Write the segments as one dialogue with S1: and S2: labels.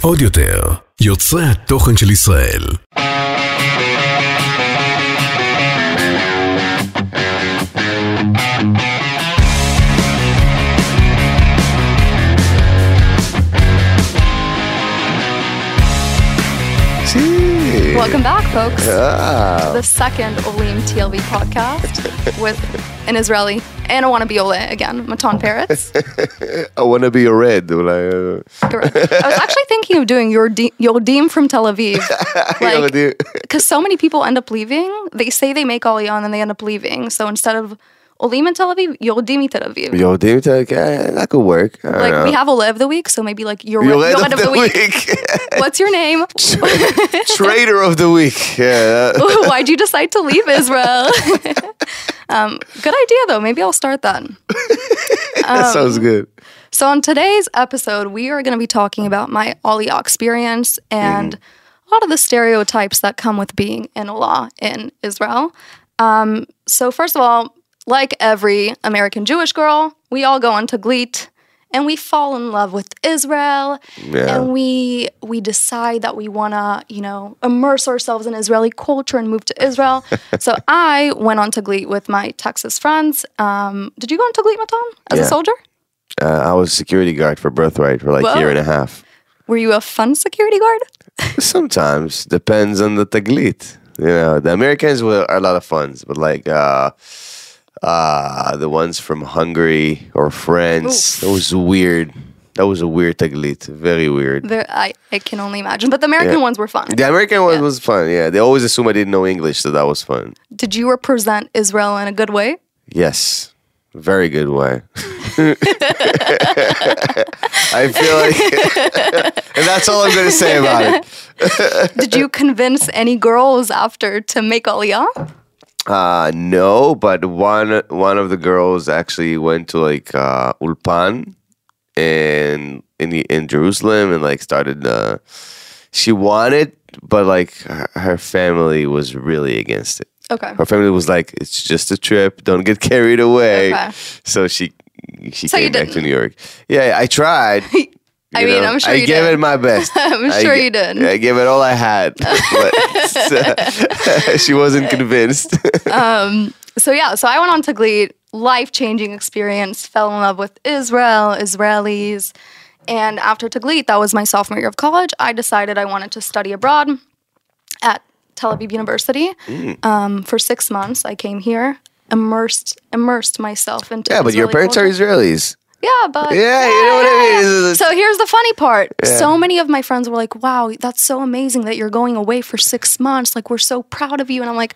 S1: עוד יותר, יוצרי התוכן של ישראל.
S2: Welcome back, folks.
S3: Yeah.
S2: The second Olim TLV podcast with an Israeli and I want to be Ole again, Matan Peretz.
S3: I want to be a red.
S2: I. I was actually thinking of doing your Yordim from Tel Aviv. Because like, so many people end up leaving. They say they make Aliyah and then they end up leaving. So instead of Olim in Tel Aviv, Yordim Tel Aviv.
S3: Yordim Tel Aviv, that could work.
S2: like we have Oli of the week, so maybe like
S3: Yored, Yored,
S2: Yored
S3: of, of, the, week.
S2: What's your name?
S3: Trader of the week. Yeah.
S2: Why'd you decide to leave Israel? um, good idea though. Maybe I'll start that.
S3: Um, sounds good.
S2: So on today's episode, we are going to be talking about my Aliyah experience and. mm. A lot of the stereotypes that come with being in a law in Israel. Um, so, first of all, like every American Jewish girl, we all go on to Taglit and we fall in love with Israel
S3: Yeah.
S2: and we we decide that we want to, you know, immerse ourselves in Israeli culture and move to Israel. so, I went on to Taglit with my Texas friends. Um, did you go on to Taglit, Matan, as a soldier?
S3: Uh, I was security guard for Birthright for like a year and a half.
S2: Were you a fun security guard?
S3: Sometimes depends on the taglit. You know, the Americans were are a lot of fun, but like uh, uh, the ones from Hungary or France, that was weird. That was a weird taglit, very weird.
S2: There, I, I can only imagine. But the American
S3: Yeah.
S2: ones were fun.
S3: The American one
S2: Yeah.
S3: was fun. Yeah, they always assume I didn't know English, so that was fun.
S2: Did you represent Israel in a good way?
S3: Yes, very good way. I feel like, and that's all I'm going to say about it.
S2: Did you convince any girls after to make Aliyah?
S3: Uh, no, but one one of the girls actually went to like uh, Ulpan in in the, in Jerusalem and like started. Uh, she wanted, but like her, her family was really against it.
S2: Okay.
S3: Her family was like, "It's just a trip. Don't get carried away."
S2: Okay.
S3: So she she
S2: So
S3: came back to? New York. Yeah, I tried.
S2: I mean,
S3: know.
S2: I'm sure
S3: I
S2: you
S3: gave
S2: did.
S3: it my best.
S2: I'm
S3: I
S2: sure
S3: g-
S2: you did.
S3: I gave it all I had, but she wasn't convinced.
S2: So yeah, so I went on to Glee, life changing experience, fell in love with Israel, Israelis. And after Taglit, that was my sophomore year of college, I decided I wanted to study abroad at Tel Aviv University.
S3: Mm.
S2: Um, for six months, I came here, immersed immersed myself into
S3: yeah, but your parents
S2: culture.
S3: are Israelis.
S2: Yeah, but
S3: Yeah, you know what I mean?
S2: So here's the funny part. So many of my friends were like, "Wow, that's so amazing that you're going away for 6 months. Like we're so proud of you." And I'm like,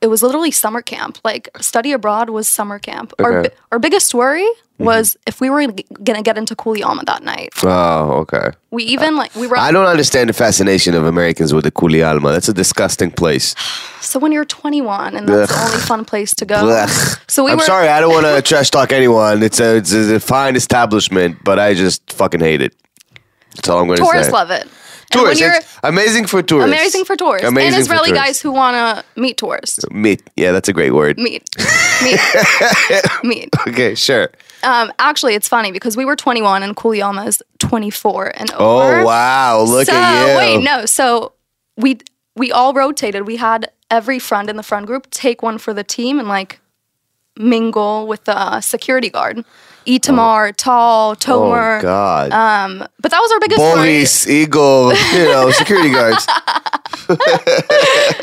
S2: it was literally summer camp. Like study abroad was summer camp. Our
S3: Okay.
S2: bi- our biggest worry mm-hmm. was if we were going to get into Kuli Alma that night.
S3: Oh, okay.
S2: We even like we were
S3: I don't understand the fascination of Americans with the Kuli Alma. That's a disgusting place.
S2: so when you're 21 and that's the only fun place to go.
S3: Blech.
S2: So we
S3: I'm
S2: were
S3: sorry, I don't want to trash talk anyone. It's a, it's a fine establishment, but I just fucking hate it. That's all I'm going to say.
S2: tourists love it.
S3: Tourists, it's amazing for tourists.
S2: amazing for tourists
S3: Amazing
S2: and Israeli guys who want to meet tourists.
S3: Meet. Yeah, that's a great word.
S2: Meet. Meet. meet.
S3: Okay, sure.
S2: Um, actually, it's funny because we were 21 and Kuli Alma is 24 and over.
S3: Oh wow, look
S2: so,
S3: at you.
S2: wait, no. So we we all rotated. We had every friend in the friend group take one for the team and like mingle with the security guard. Itamar, Tal, Tomer.
S3: Oh god.
S2: Um, but that was our biggest worry.
S3: Boris, Igor, you know, security guards.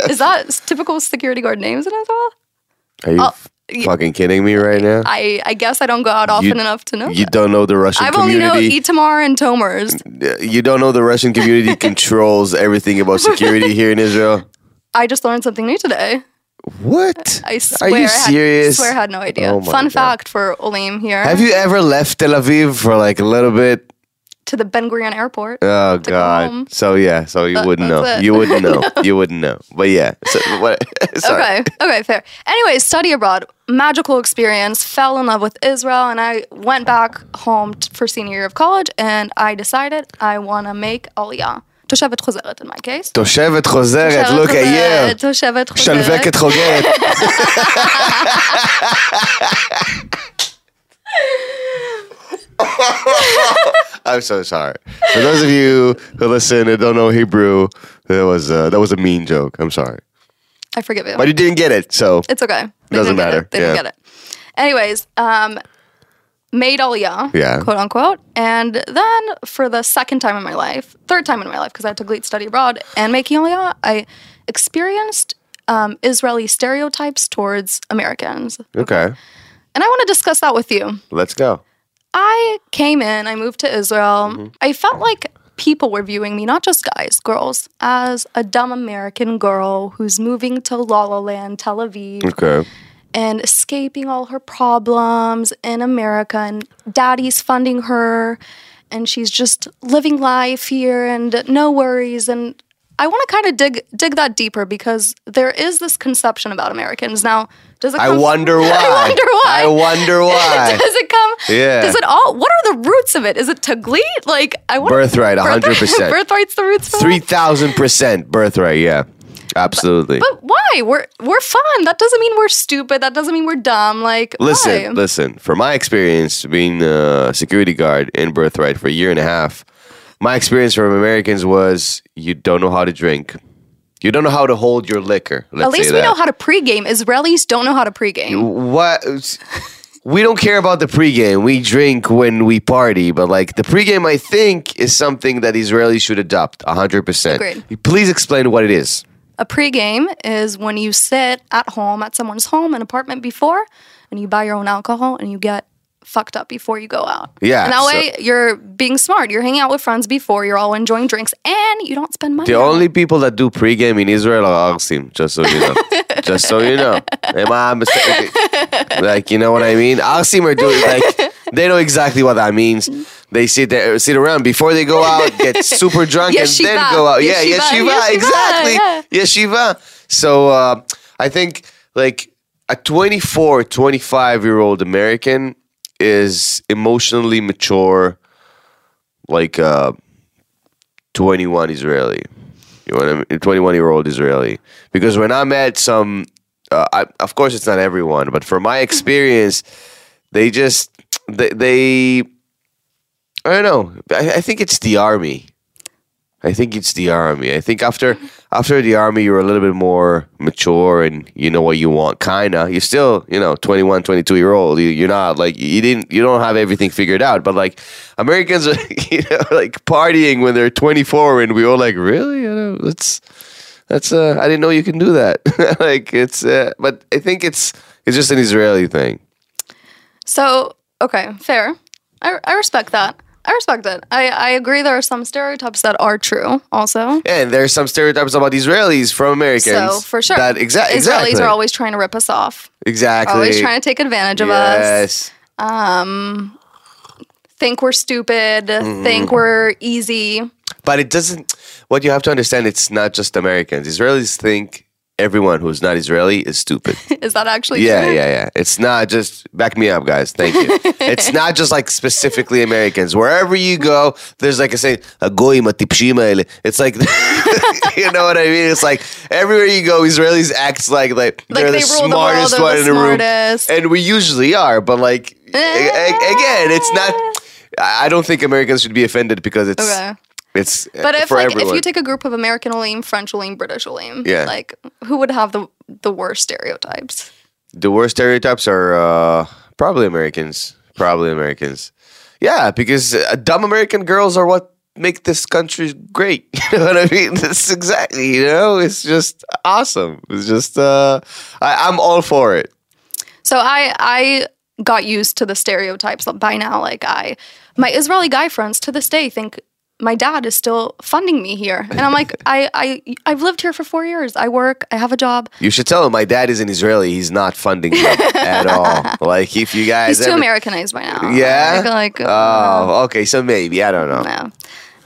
S2: Is that typical security guard names in Israel?
S3: Are you
S2: Oh,
S3: fucking kidding me right now?
S2: I, I guess I don't go out often enough to know.
S3: You
S2: that.
S3: don't know the Russian
S2: I've only know
S3: community.
S2: Itamar and Tomer's.
S3: you don't know the Russian community controls everything about security here in Israel.
S2: I just learned something new today.
S3: What?
S2: I swear.
S3: Are you
S2: I had,
S3: serious?
S2: swear I had no idea.
S3: Oh
S2: Fun
S3: God.
S2: fact for Olim here.
S3: Have you ever left Tel Aviv for like a little bit?
S2: to the Ben Gurion airport.
S3: Oh God! So yeah, so you wouldn't know.
S2: it.
S3: You wouldn't know. You wouldn't know. But yeah. So what? Sorry.
S2: Okay, okay, fair. Anyway, study abroad, magical experience, fell in love with Israel, and I went back home t- for senior year of college, and I decided I want to make Aliyah. תושבת חוזרת in my case.
S3: תושבת חוזרת, look at you.
S2: תושבת חוזרת.
S3: שלווקת חוגרת. I'm so sorry. For those of you who listen and don't know Hebrew, that was uh, that was a mean joke. I'm sorry,
S2: I forgive you.
S3: but you didn't get it, so
S2: It's okay. They
S3: Doesn't
S2: didn't get
S3: matter.
S2: It. They
S3: Yeah.
S2: didn't get it. Anyways, um, made Aliyah,
S3: Yeah.
S2: quote unquote, and then for the second time in my life, third time in my life, because I had to study abroad and making Aliyah, I experienced um, Israeli stereotypes towards Americans,
S3: okay,
S2: and I want to discuss that with you.
S3: let's go.
S2: I came in, I moved to Israel. I felt like people were viewing me, not just guys, girls, as a dumb American girl who's moving to La La Land, Tel Aviv
S3: Okay,
S2: and escaping all her problems in America, and daddy's funding her, and she's just living life here and no worries. And I want to kind of dig dig that deeper because there is this conception about Americans. Now, does it?
S3: I
S2: Come
S3: wonder why.
S2: I wonder why.
S3: I wonder why.
S2: does it come?
S3: Yeah.
S2: Does it all? What are the roots of it? Is it Taglit? Like I want
S3: Birthright, 100%.
S2: Birthright's the roots.
S3: Three thousand percent birthright. Yeah, absolutely.
S2: But why? We're we're fun. That doesn't mean we're stupid. That doesn't mean we're dumb. Like
S3: Listen,
S2: why?
S3: listen. From my experience being a security guard in Birthright for a year and a half, my experience from Americans was you don't know how to drink. You don't know how to hold your liquor. Let's
S2: At least we know how to pregame. Israelis don't know how to pregame.
S3: What? We don't care about the pregame. We drink when we party, but like the pregame, I think is something that Israelis should adopt hundred percent.
S2: Agreed.
S3: Please explain what it is.
S2: A pregame is when you sit at home at someone's home, an apartment before, and you buy your own alcohol and you get fucked up before you go out.
S3: Yeah,
S2: And that
S3: so-
S2: way you're being smart. You're hanging out with friends before, you're all enjoying drinks, and you don't spend money.
S3: The
S2: it.
S3: only people that do pregame in Israel are Arsim, just so you know. just so you know. Am I mistaken? Like, you know what I mean? Arsim are doing, like, they know exactly what that means. They sit there, sit around before they go out, get super drunk, and then go out. Yeah,
S2: Yeshiva,
S3: exactly.
S2: yeah.
S3: Yeshiva. So uh, I think, like, a 24, 25 year old American is emotionally mature, like, uh, 21 Israeli. You know what I mean? 21 year old Israeli. Because when I met some, uh, I, of course it's not everyone, but from my experience, they just, they, they I don't know. I, I think it's the army. I think it's the army. I think after after the army, you're a little bit more mature and you know what you want. Kinda. You're still, you know, 21, 22 year old. You, you're not like you didn't. You don't have everything figured out. But like Americans, are, you know, like partying when they're 24, and we all like, really? You know, that's that's. Uh, I didn't know you can do that. like it's. Uh, but I think it's it's just an Israeli thing.
S2: So, okay, fair. I, I respect that. I respect it. I, I agree there are some stereotypes that are true also.
S3: And there's some stereotypes about Israelis from Americans.
S2: So, for sure.
S3: That exa-
S2: Israelis
S3: exactly.
S2: are always trying to rip us off.
S3: exactly.
S2: Always trying to take advantage of us.
S3: yes.
S2: Think we're stupid.
S3: Mm-hmm.
S2: Think we're easy.
S3: But it doesn't. What you have to understand, it's not just Americans. Israelis think everyone who's not Israeli is stupid.
S2: Is that actually
S3: yeah,
S2: true?
S3: yeah, yeah. It's not just. Back me up, guys. Thank you. it's not just like specifically Americans. Wherever you go, there's like a saying, "A goyim atipshim. It's like, you know what I mean? It's like everywhere you go, Israelis act like like,
S2: Like
S3: they're
S2: they
S3: the
S2: rule the world,
S3: smartest
S2: they're
S3: one
S2: the
S3: in the room, and we usually are. But like a- a- again, it's not. I I don't think Americans should be offended because it's
S2: Okay.
S3: It's
S2: But if like
S3: everyone.
S2: if you take a group of American Olim, French Olim, British Olim,
S3: Yeah.
S2: like who would have the the worst stereotypes?
S3: the worst stereotypes are uh, probably Americans. Probably Americans. Yeah, because uh, dumb American girls are what make this country great. You know what I mean? That's exactly. You know, it's just awesome. It's just uh, I, I'm all for it.
S2: So I I got used to the stereotypes by now. Like I, my Israeli guy friends to this day think my dad is still funding me here, and I'm like, I I I've lived here for four years. I work. I have a job.
S3: You should tell him my dad is an Israeli. He's not funding me at all. Like if you guys
S2: He's too Americanized by now.
S3: Yeah.
S2: Like, like
S3: Oh, okay. So maybe I don't know.
S2: Yeah.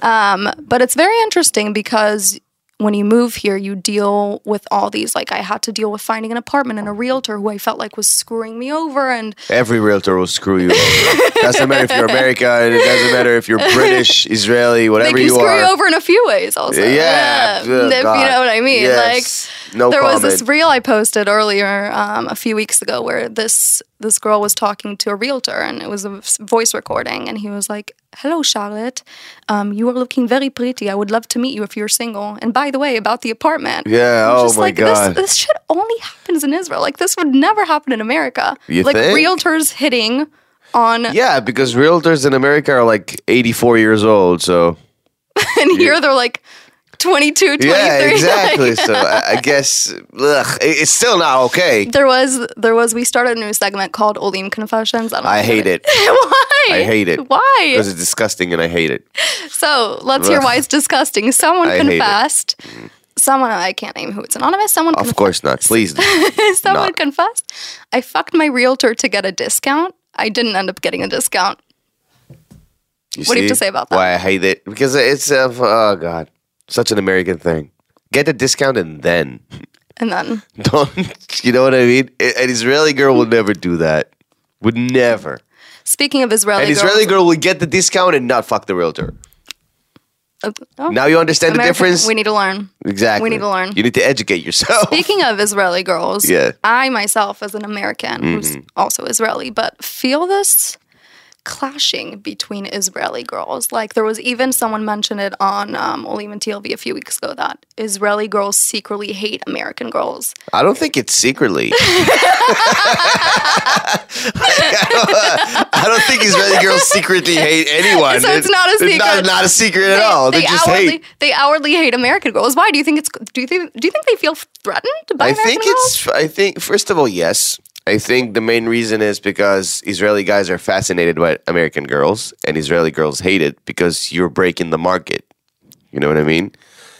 S2: Um, but it's very interesting because when you move here, you deal with all these. Like, I had to deal with finding an apartment and a realtor who I felt like was screwing me over. And
S3: Every realtor will screw you. over. doesn't matter if you're American. It doesn't matter if you're British, Israeli,
S2: they
S3: whatever
S2: can
S3: you
S2: screw
S3: are.
S2: you over in a few ways, also.
S3: Yeah, oh,
S2: if
S3: oh,
S2: you know what I mean.
S3: Yes.
S2: Like,
S3: No
S2: there was this reel I posted earlier um, a few weeks ago where this this girl was talking to a realtor and it was a voice recording and he was like, "Hello, Charlotte. Um, you are looking very pretty. I would love to meet you if you're single. And by the way, about the apartment.
S3: Yeah, oh
S2: just
S3: my
S2: like,
S3: God.
S2: This, this shit only happens in Israel. Like this would never happen in America.
S3: You
S2: like
S3: think?
S2: realtors hitting on
S3: Yeah, because realtors in America are like 84 years old, so
S2: and here they're like 22, 23.
S3: yeah,
S2: like-
S3: exactly. so I, I guess ugh, it- it's still not okay.
S2: There was there was we started a new segment called Olim Confessions. I, don't
S3: I hate it
S2: why?
S3: I hate it.
S2: Why?
S3: because it's disgusting and I hate it.
S2: So let's hear why it's disgusting. Someone
S3: I
S2: confessed. Someone I can't name who it's anonymous. Someone
S3: Of course not. Please.
S2: someone
S3: not.
S2: confessed. I fucked my realtor to get a discount. I didn't end up getting a discount. What do you have to say about that?
S3: Why I hate it? Because it's uh, oh god, such an American thing. Get the discount and then
S2: And then
S3: don't. You know what I mean? An Israeli girl would never do that. Would never.
S2: speaking of Israeli
S3: An
S2: girls,
S3: Israeli girl would get the discount and not fuck the realtor.
S2: uh, oh,
S3: Now you understand the difference.
S2: We need to learn.
S3: exactly.
S2: we need to learn.
S3: You need to educate yourself.
S2: Speaking of Israeli girls,
S3: Yeah.
S2: I myself, as an American who's also Israeli, but feel this clashing between Israeli girls. Like there was even someone mentioned it on um, Olim and TLV a few weeks ago that Israeli girls secretly hate American girls.
S3: I don't think it's secretly. I don't think Israeli girls secretly hate anyone.
S2: So it's not a
S3: It's not,
S2: secret.
S3: not a secret at all. They, just
S2: outwardly,
S3: hate.
S2: They outwardly hate American girls. Why do you think it's? Do you think? Do you think they feel threatened by
S3: I
S2: American
S3: think
S2: girls?
S3: it's. I think first of all, yes. I think the main reason is because Israeli guys are fascinated by American girls, and Israeli girls hate it because you're breaking the market. You know what I mean?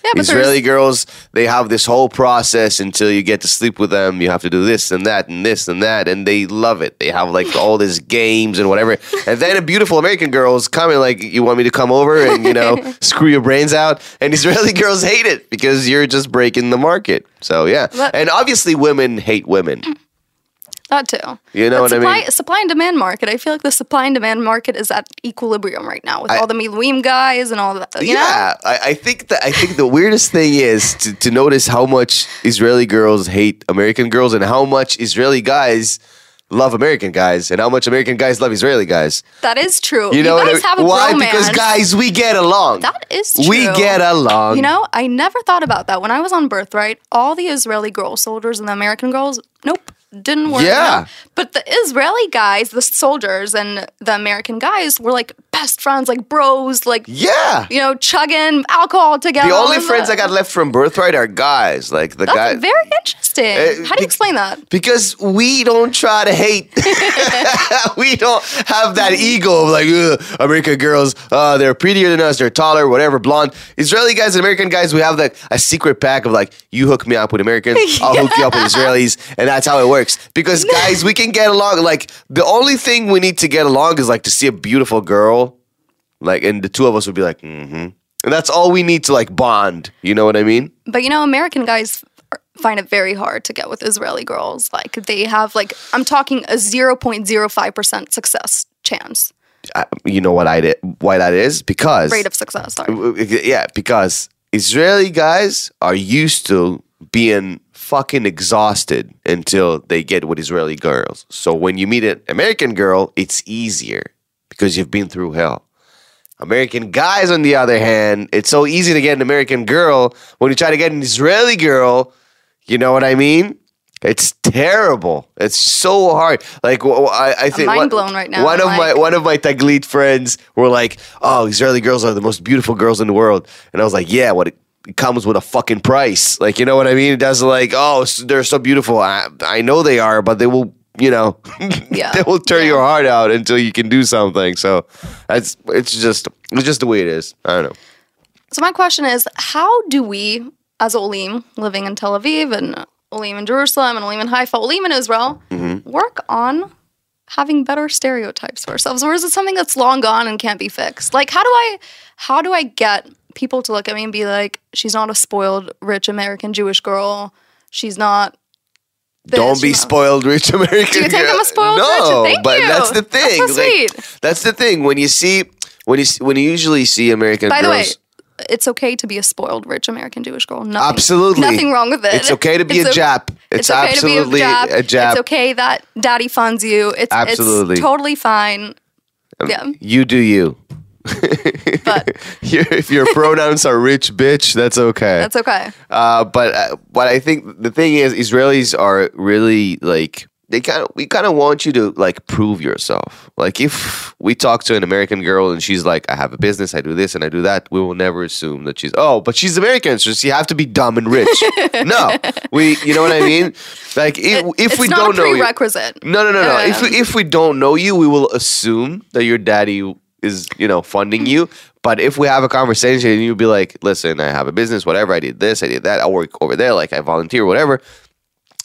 S2: yeah, but
S3: Israeli girls, they have this whole process until you get to sleep with them. You have to do this and that and this and that, and they love it. They have like all these games and whatever. And then a beautiful American girls come and like, you want me to come over and you know screw your brains out. And Israeli girls hate it because you're just breaking the market. So yeah,
S2: But-
S3: and obviously women hate women.
S2: That too.
S3: You know
S2: But
S3: what I
S2: supply,
S3: mean?
S2: Supply and demand market. I feel like the supply and demand market is at equilibrium right now with all the Miluim guys and all that. You know?
S3: yeah, I, I think that I think the weirdest thing is to, to notice how much Israeli girls hate American girls and how much Israeli guys love American guys and how much American guys love Israeli guys.
S2: That is true.
S3: You know what
S2: guys
S3: I
S2: have a?
S3: Why?
S2: bromance.
S3: Because guys, we get along.
S2: That is true.
S3: We get along.
S2: You know, I never thought about that. When I was on Birthright, all the Israeli girl soldiers and the American girls, nope, didn't work.
S3: Yeah.
S2: out. But the Israeli guys, the soldiers and the American guys were like best friends, like bros, like,
S3: Yeah.
S2: you know, chugging alcohol together.
S3: The only friends. I got left from birthright are guys. Like the guy.
S2: very interesting.
S3: Uh,
S2: How do you explain that?
S3: Because we don't try to hate. we don't have that ego of like, American girls, uh, they're prettier than us, they're taller, whatever, blonde. Israeli guys and American guys, we have like a secret pack of like, you hook me up with Americans, I'll hook you up with Israelis, and that's how it works. Because guys, we can get along. Like, the only thing we need to get along is like to see a beautiful girl, like, and the two of us would be like, mm hmm. And that's all we need to like bond. You know what I mean?
S2: But you know, American guys find it very hard to get with Israeli girls. Like they have like I'm talking a 0.05% success chance
S3: I, you know what I did? Why that is? Because
S2: rate of success. Sorry.
S3: Yeah, because Israeli guys are used to being fucking exhausted until they get with Israeli girls. So when you meet an American girl, it's easier because you've been through hell. American guys, on the other hand, it's so easy to get an American girl. When you try to get an Israeli girl, you know what I mean? It's terrible. It's so hard. Like I think
S2: mind
S3: one-
S2: blown right now.
S3: One of
S2: I'm
S3: my
S2: like-
S3: one of my Taglit friends were like, "Oh, Israeli girls are the most beautiful girls in the world," and I was like, "Yeah, what it, it comes with a fucking price. Like, you know what I mean? It doesn't like, oh, they're so beautiful. I, I know they are, but they will, you know,
S2: Yeah.
S3: they will tear
S2: Yeah.
S3: your heart out until you can do something. So that's it's just it's just the way it is. I don't know.
S2: So my question is, how do we, as Olim, living in Tel Aviv and Olim in Jerusalem and Olim in Haifa, Olim in Israel,
S3: Mm-hmm.
S2: work on having better stereotypes for ourselves, or is it something that's long gone and can't be fixed? Like, how do I, how do I get people to look at me and be like, she's not a spoiled, rich American Jewish girl, she's not.
S3: Don't be spoiled rich American.
S2: Do you think
S3: girl.
S2: I'm a spoiled
S3: no,
S2: rich? Thank
S3: but
S2: you.
S3: that's the
S2: That's
S3: thing.
S2: so
S3: Like,
S2: sweet.
S3: that's the thing when you see when you when you usually see American girls.
S2: By the way, it's okay to be a spoiled rich American Jewish girl. Nothing,
S3: Absolutely.
S2: nothing wrong with it.
S3: It's okay to be a Jap. It's
S2: okay
S3: absolutely
S2: to be
S3: a Jap.
S2: It's okay that daddy funds you. It's
S3: Absolutely.
S2: it's totally fine. Um, yeah,
S3: You do you.
S2: But
S3: if your pronouns are rich bitch, that's okay.
S2: that's okay.
S3: Uh, but uh, what I think the thing is, Israelis are really like they kind of we kind of want you to like prove yourself. Like if we talk to an American girl and she's like, I have a business, I do this and I do that, we will never assume that she's oh, but she's American, so she have to be dumb and rich. no, we, you know what I mean? Like if, if
S2: it's
S3: we don't
S2: a
S3: know you, no, no, no, no.
S2: Yeah.
S3: If we, if we don't know you, we will assume that your daddy is, you know, funding you. But if we have a conversation and you'll be like, listen, I have a business, whatever, I did this, I did that, I work over there, like I volunteer, whatever.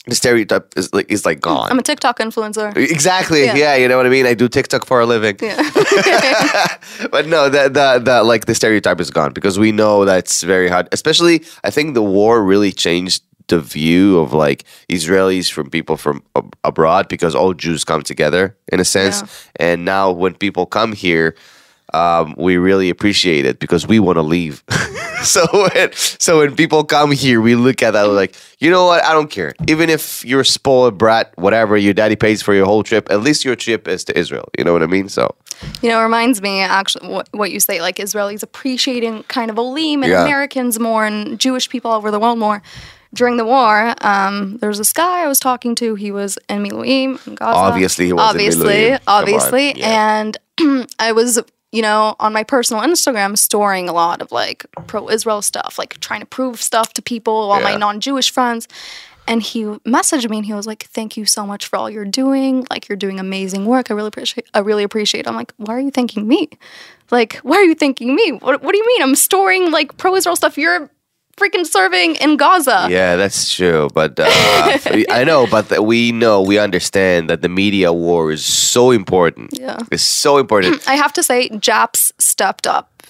S3: The stereotype is like is like gone.
S2: I'm a TikTok influencer.
S3: exactly.
S2: Yeah.
S3: Yeah. you know what I mean. I do TikTok for a living.
S2: Yeah.
S3: but no, the, the the like the stereotype is gone because we know that's very hard. Especially, I think the war really changed the view of like Israelis from people from ab- abroad because all Jews come together in a sense. And now when people come here, um, we really appreciate it because we want to leave. so when so when people come here, we look at that like, you know what? I don't care. Even if you're a spoiled brat, whatever, your daddy pays for your whole trip. At least your trip is to Israel. You know what I mean? So
S2: You know, it reminds me actually what, what you say, like Israelis appreciating kind of Olim and
S3: Yeah.
S2: Americans more and Jewish people all over the world more. During the war, um, there was this guy I was talking to. He was in Miluim in Gaza.
S3: Obviously he was
S2: obviously,
S3: Miluim. Come on,
S2: obviously,
S3: yeah.
S2: and I was, you know, on my personal Instagram storing a lot of like pro-Israel stuff, like trying to prove stuff to people, all my non-Jewish friends. And he messaged me and he was like, "Thank you so much for all you're doing. Like you're doing amazing work. I really appreciate. I really appreciate." it." I'm like, "Why are you thanking me? Like, why are you thanking me? What, what do you mean? I'm storing like pro-Israel stuff. You're freaking serving in Gaza."
S3: Yeah, that's true. But uh, I know, but th- we know, we understand that the media war is so important.
S2: Yeah.
S3: It's so important.
S2: I have to say, Japs stepped up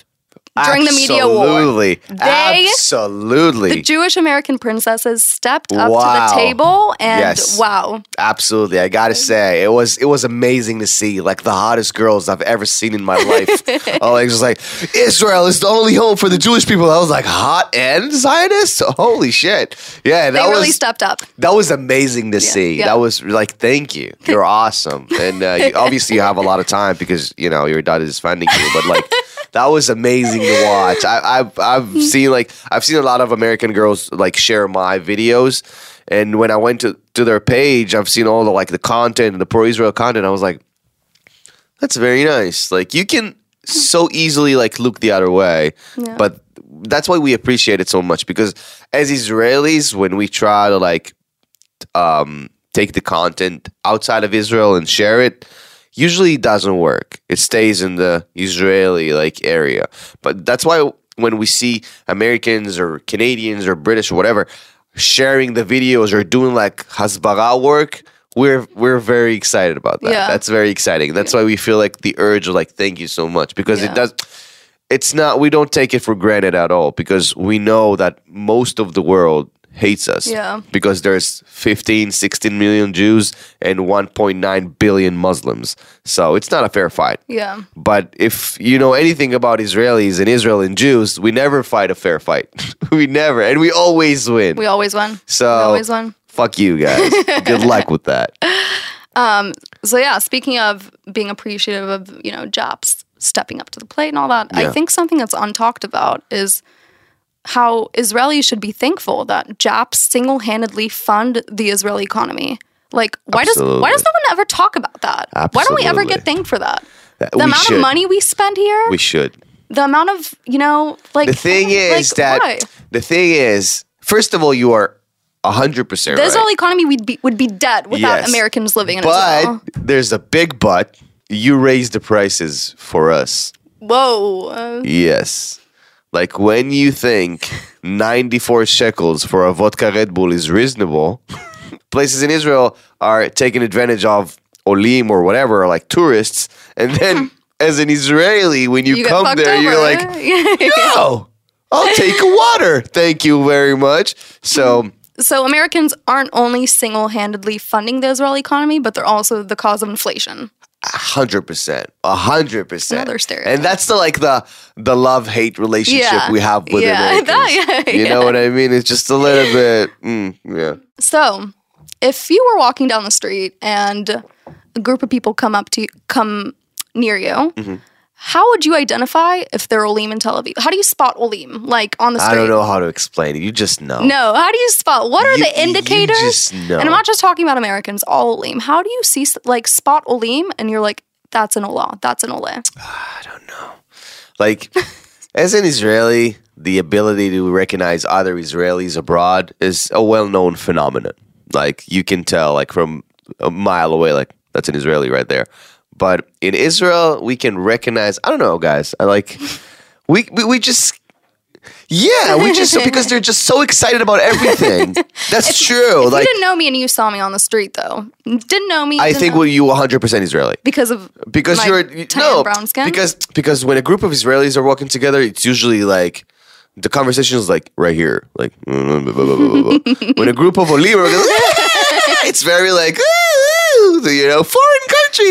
S2: during the media war.
S3: Absolutely.
S2: They-
S3: Absolutely.
S2: The Jewish American princesses stepped up to the table, and
S3: Yes.
S2: wow,
S3: Absolutely. I gotta say, it was it was amazing to see like the hottest girls I've ever seen in my life. oh, like just like Israel is the only home for the Jewish people. I was like, hot and Zionist? Holy shit. Yeah, that
S2: they
S3: was
S2: really stepped up.
S3: That was amazing to see.
S2: yeah.
S3: That was like, thank you. You're awesome. And uh, you, obviously, you have a lot of time because you know your dad is funding you. But like, that was amazing to watch. I, I've I've seen like I've seen a lot of American girls like share my videos, and when I went to to their page, I've seen all the like the content, and the pro Israel content. I was like, that's very nice. Like you can so easily like look the other way,
S2: Yeah.
S3: but that's why we appreciate it so much because as Israelis, when we try to like um, take the content outside of Israel and share it, usually doesn't work. It stays in the Israeli like area. But that's why when we see Americans or Canadians or British or whatever sharing the videos or doing like hasbara work, we're we're very excited about that.
S2: Yeah.
S3: That's very exciting. That's why we feel like the urge of like thank you so much because
S2: Yeah.
S3: it does it's not we don't take it for granted at all because we know that most of the world hates us
S2: Yeah.
S3: because there's 15 16 million jews and 1.9 billion muslims. So it's not a fair fight.
S2: Yeah,
S3: but if you know anything about israelis and israel and jews we never fight a fair fight. We never and we always win.
S2: We always win.
S3: so
S2: we always win.
S3: fuck you guys. Good luck with that.
S2: Um So yeah, speaking of being appreciative of you know Japs stepping up to the plate and all that, I think something that's untalked about is how Israelis should be thankful that Japs single-handedly fund the Israeli economy. Like, why does why does no one ever talk about that? Why don't we ever get
S3: Absolutely.
S2: thanked for that?
S3: That-
S2: The amount
S3: should.
S2: of money we spend here,
S3: we should
S2: the amount of you know, like
S3: the thing is
S2: like,
S3: that
S2: why?
S3: the thing is first of all you are 100%
S2: the
S3: right.
S2: Israeli economy would be would be dead without
S3: Yes.
S2: Americans living in
S3: but
S2: Israel.
S3: there's a big but you raise the prices for us
S2: Whoa. uh,
S3: yes like when you think 94 shekels for a vodka red bull is reasonable places in israel are taking advantage of olim or whatever like tourists and then as an israeli when you,
S2: you
S3: come there
S2: over.
S3: you're like no i'll take a water thank you very much so
S2: So Americans aren't only single-handedly funding the Israeli economy, but they're also the cause of inflation.
S3: Hundred percent, a hundred percent. And that's the like the the love hate relationship
S2: Yeah.
S3: we have with
S2: Yeah,
S3: Americans.
S2: that- yeah,
S3: you know what I mean? It's just a little bit, mm, yeah.
S2: So, if you were walking down the street and a group of people come up to you, come near you,
S3: Mm-hmm.
S2: How would you identify if they're Olim in Tel Aviv? How do you spot Olim, like on the street?
S3: I don't know how to explain it. You just know.
S2: No, how do you spot? What are
S3: You-
S2: the
S3: you
S2: indicators?
S3: just know.
S2: And I'm not just talking about Americans, all Olim. How do you see like spot Olim and you're like, that's an Olah, that's an Oleh? I don't know.
S3: Like, as an Israeli, the ability to recognize other Israelis abroad is a well-known phenomenon. Like you can tell, like from a mile away, like that's an Israeli right there. But in Israel, we can recognize. I don't know, guys. I like we we, we just. Yeah, we just because they're just so excited about everything. That's true.
S2: If
S3: Like
S2: you didn't know me and you saw me on the street though, didn't know me.
S3: I think
S2: know-
S3: well, you 100% Israeli.
S2: because of
S3: because you're
S2: tan
S3: no
S2: brown skin.
S3: because because when a group of Israelis are walking together, it's usually like the conversation is like right here, like when a group of Olim are it's very like you know foreign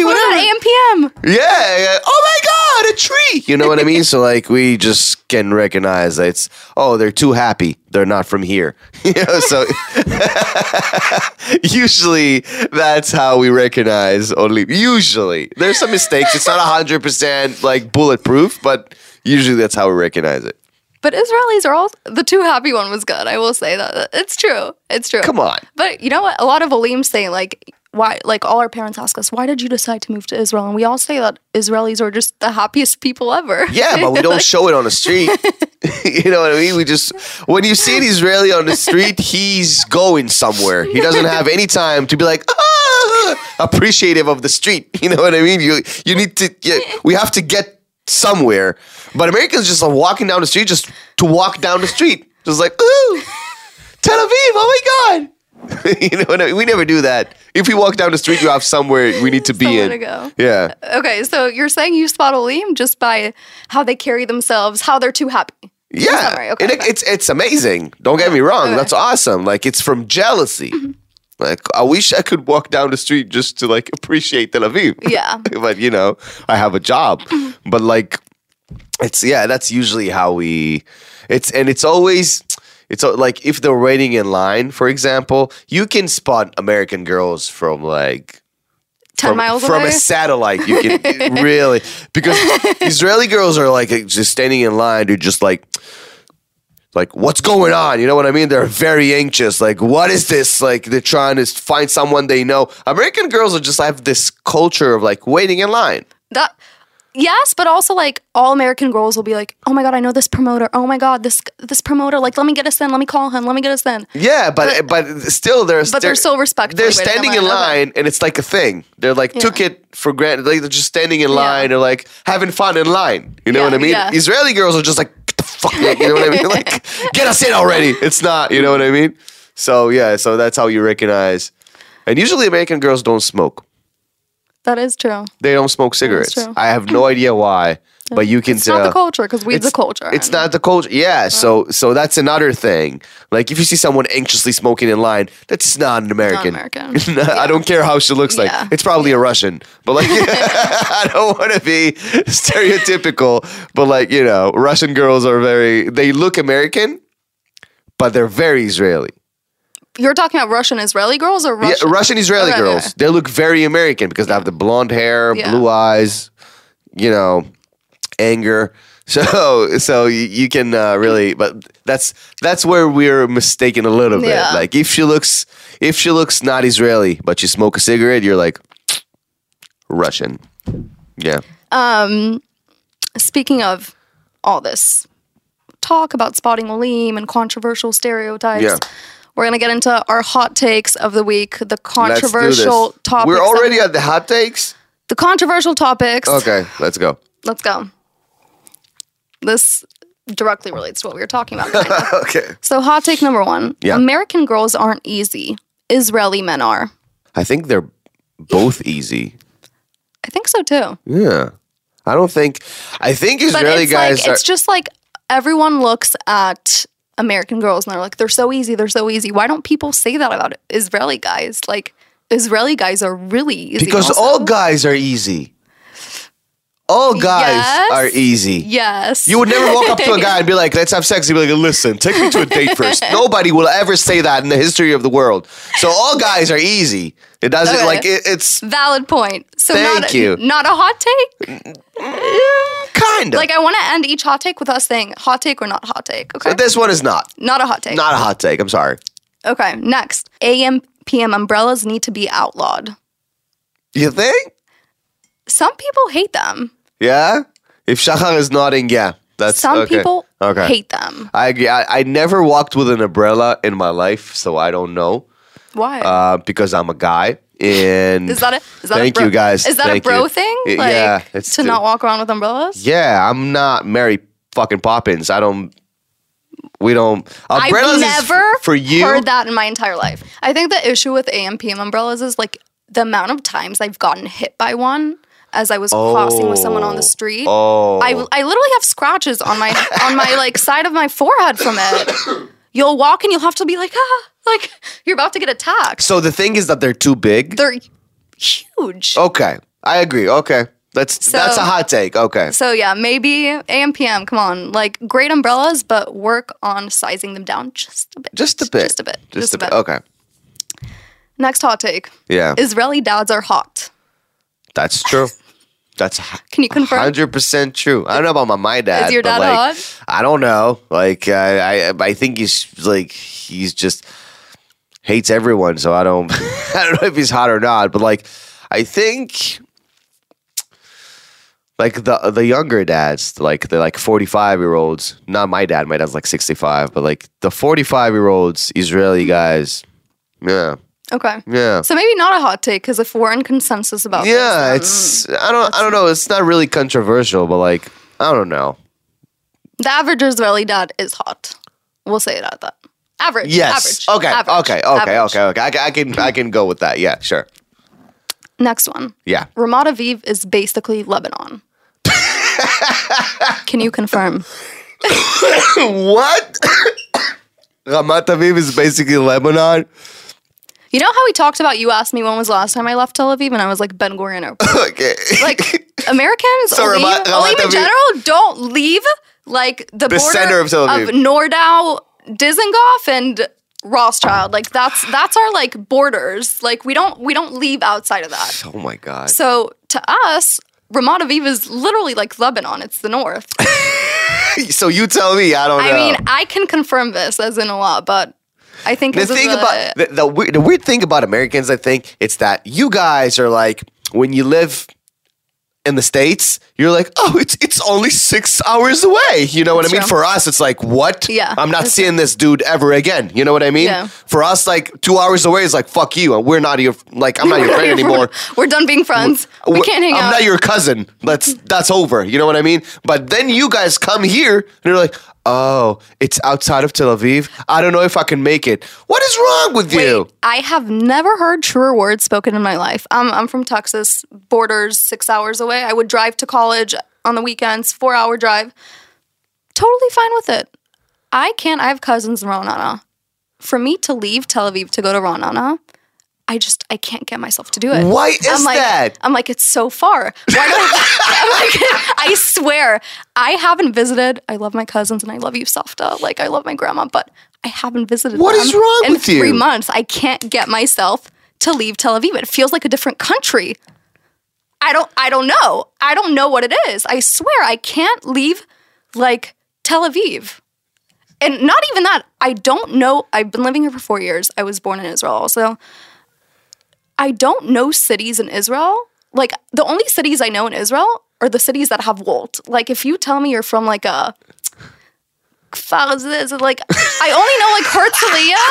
S2: what
S3: whatever.
S2: about AMPM?
S3: Yeah, yeah. Oh my God, a tree. You know what I mean? So like we just can recognize that it's oh they're too happy. They're not from here. You know, so usually that's how we recognize only. Usually there's some mistakes. It's not hundred percent like bulletproof, but usually that's how we recognize it.
S2: But Israelis are all the too happy one was good. I will say that it's true. It's true.
S3: Come on.
S2: But you know what? A lot of Olim say like why like all our parents ask us why did you decide to move to Israel and we all say that Israelis are just the happiest people ever.
S3: Yeah, but we don't show it on the street. you know what I mean? We just when you see an Israeli on the street, he's going somewhere. He doesn't have any time to be like ah, appreciative of the street. You know what I mean? You you need to yeah, we have to get somewhere. But Americans just are walking down the street just to walk down the street. Just like, ooh, Tel Aviv, oh my God. you know what I mean? We never do that. If we walk down the street, you have somewhere we need to be
S2: Somewhere
S3: in.
S2: to go.
S3: Yeah.
S2: Okay, so you're saying you spot Olim just by how they carry themselves, how they're too happy.
S3: Yeah,
S2: okay,
S3: and it,
S2: okay.
S3: it's it's amazing. Don't get me wrong,
S2: Okay.
S3: that's awesome. Like it's from jealousy. Mm-hmm. Like I wish I could walk down the street just to like appreciate Tel Aviv.
S2: Yeah.
S3: but you know, I have a job. Mm-hmm. but like, it's yeah, that's usually how we. It's and it's always. It's uh, like if they're waiting in line, for example, you can spot American girls from like
S2: 10
S3: from, from a satellite. You can really because Israeli girls are like just standing in line. They're just like, like what's going on? You know what I mean? They're very anxious. Like what is this? Like they're trying to find someone they know. American girls are just have this culture of like waiting in line.
S2: That yes, but also like all American girls will be like, "Oh my god, I know this promoter. Oh my god, this this promoter. Like, let me get us in. Let me call him. Let me get us in."
S3: Yeah, but but, still they're
S2: But they're so respectful.
S3: They're standing in line and it's like a thing. They're like took it for granted. Like they're just standing in line. They're like having fun in line. You know
S2: Yeah,
S3: what I mean?
S2: yeah.
S3: Israeli girls are just like get the fuck. out," You know what I mean? Like get us in already. It's not. You know what I mean? So yeah. So that's how you recognize. And usually American girls don't smoke.
S2: That is true.
S3: They don't smoke cigarettes. I have no idea why, but you can
S2: It's
S3: tell.
S2: not the culture because weed's a culture.
S3: It's not the culture. Yeah. So so that's another thing. Like if you see someone anxiously smoking in line, that's not an American.
S2: American.
S3: I don't care how she looks like. It's probably a Russian. But like I don't want to be stereotypical, but like, you know, Russian girls are very they look American, but they're very Israeli.
S2: You're talking about Russian Israeli girls or Russian?
S3: Yeah, Russian Israeli
S2: Okay,
S3: girls.
S2: okay.
S3: They look very American because they have the blonde hair,
S2: Yeah.
S3: blue eyes, you know, anger. So so you, you can uh, really, but that's that's where we're mistaken a little bit.
S2: Yeah.
S3: Like if she looks if she looks not Israeli, but you smoke a cigarette, you're like Russian. Yeah.
S2: Um, speaking of all this talk about spotting Olim and controversial stereotypes,
S3: Yeah.
S2: We're gonna get into our hot takes of the week. The
S3: Let's do
S2: controversial
S3: this.
S2: topics.
S3: We're already at the hot takes.
S2: the controversial topics.
S3: Okay, let's go.
S2: Let's go. This directly relates to what we were talking about. kind of.
S3: Okay.
S2: so, hot take number one:
S3: Yeah.
S2: American girls aren't easy. Israeli men are.
S3: I think they're both easy.
S2: I think so too.
S3: Yeah. I don't think I think
S2: But
S3: Israeli
S2: it's
S3: guys
S2: like
S3: are
S2: it's just like everyone looks at American girls and they're like they're so easy, they're so easy. Why don't people say that about Israeli guys? Like Israeli guys are really easy.
S3: Because
S2: also.
S3: all guys are easy. All guys
S2: Yes.
S3: are easy.
S2: Yes.
S3: You would never walk up to a guy and be like, let's have sex. He'd be like, listen, take me to a date first. Nobody will ever say that in the history of the world. So all guys are easy. It doesn't
S2: Okay.
S3: like it, it's
S2: Valid point. So
S3: Thank
S2: not a,
S3: you.
S2: not a hot take.
S3: Mm, mm, kind of.
S2: Like I want to end each hot take with us saying hot take or not hot take. Okay.
S3: but this one is not.
S2: not a hot take.
S3: Not a hot take. I'm sorry.
S2: okay. Next, AM PM umbrellas need to be outlawed.
S3: You think?
S2: Some people hate them.
S3: Yeah? If Shachar is nodding, yeah. That's
S2: Some
S3: okay.
S2: people
S3: okay.
S2: hate them.
S3: I agree. I, I never walked with an umbrella in my life, so I don't know.
S2: Why?
S3: Uh, because I'm a guy. And
S2: is that a is that
S3: thank
S2: a bro,
S3: you guys.
S2: Is that
S3: Thank
S2: a bro
S3: you.
S2: thing? Like
S3: yeah, it's
S2: to
S3: the-
S2: not walk around with umbrellas?
S3: Yeah, I'm not Mary fucking Poppins. I don't. We don't. Umbrellas
S2: I've
S3: is f-
S2: never
S3: for you.
S2: heard that in my entire life. I think the issue with AMPM umbrellas is like the amount of times I've gotten hit by one as I was crossing with someone on the street.
S3: Oh,
S2: I, I literally have scratches on my on my like side of my forehead from it. You'll walk and you'll have to be like ah like you're about to get attacked.
S3: so the thing is that they're too big.
S2: They're huge.
S3: okay, I agree. Okay, that's
S2: So-
S3: that's a hot take. Okay,
S2: So yeah, maybe AM PM. Come on, like great umbrellas, but work on sizing them down just a bit.
S3: just a bit.
S2: Just a bit.
S3: Just, a bit. Okay,
S2: Next hot take:
S3: yeah,
S2: Israeli dads are hot.
S3: That's true. That's
S2: Can you confirm?
S3: hundred percent true. I don't know about my, my dad.
S2: Is your
S3: but,
S2: dad
S3: like,
S2: hot?
S3: I don't know. Like I, I, I think he's like he's just hates everyone. So I don't, I don't know if he's hot or not. But like, I think like the the younger dads, like the like forty five year olds. Not my dad. My dad's like sixty five. But like the forty five year olds, Israeli guys. Yeah,
S2: Okay.
S3: yeah.
S2: So maybe not a hot take because if we're in consensus about
S3: Yeah,
S2: then
S3: it's I don't I don't know. It's not really controversial, but like I don't know.
S2: the average Israeli dad is hot. We'll say it at that. Average.
S3: Yes.
S2: Average.
S3: Okay.
S2: average,
S3: Okay. Okay.
S2: average.
S3: Okay. Okay. I, I can I can go with that. Yeah. Sure.
S2: Next one.
S3: Yeah.
S2: Ramat Aviv is basically Lebanon. Can you confirm?
S3: what? Ramat Aviv is basically Lebanon.
S2: You know how we talked about? You asked me when was the last time I left Tel Aviv, and I was like Ben Gurion Airport.
S3: Okay.
S2: Like Americans,
S3: So
S2: Olim,
S3: Ramat- Ramat
S2: Olim in general, don't leave like the, border
S3: center of Tel Aviv.
S2: Nordau, Dizengoff, and Rothschild. Like that's that's our like borders. Like we don't we don't leave outside of that.
S3: oh my god.
S2: So to us, Ramat Aviv is literally like Lebanon. It's the north.
S3: So you tell me. I don't know.
S2: I mean, I can confirm this as in a lot, but I think
S3: the thing
S2: a-
S3: about the, the, weird, the weird thing about Americans, I think, it's that you guys are like when you live in the states, you're like, oh, it's it's only six hours away. You know what
S2: That's
S3: I mean?
S2: true.
S3: For us, it's like, what?
S2: Yeah,
S3: I'm not seeing this dude ever again. You know what I mean?
S2: Yeah.
S3: For us, like two hours away is like, fuck you, and we're not your like, I'm not your friend anymore.
S2: We're done being friends. We
S3: We're-
S2: can't hang out.
S3: I'm not your cousin. That's that's over. You know what I mean? But then you guys come here and you're like, oh, it's outside of Tel Aviv. I don't know if I can make it. What is wrong with you?
S2: I have never heard truer words spoken in my life. I'm, I'm from Texas, borders six hours away. I would drive to college on the weekends, four hour drive. Totally fine with it. I can't, I have cousins in Ra'anana. For me to leave Tel Aviv to go to Ra'anana, I just, I can't get myself to do it.
S3: Why is
S2: I'm like,
S3: that?
S2: I'm like, it's so far. Why don't I'm like, I swear, I haven't visited. I love my cousins and I love you, Safta. Like, I love my grandma, but I haven't visited
S3: What is wrong
S2: in
S3: with you?
S2: three months. I can't get myself to leave Tel Aviv. It feels like a different country. I don't, I don't know. I don't know what it is. I swear, I can't leave like Tel Aviv. And not even that. I don't know. I've been living here for four years. I was born in Israel also. I don't know cities in Israel. Like the only cities I know in Israel are the cities that have Wolt. Like if you tell me you're from like a Kfar like I only know like Herzliya,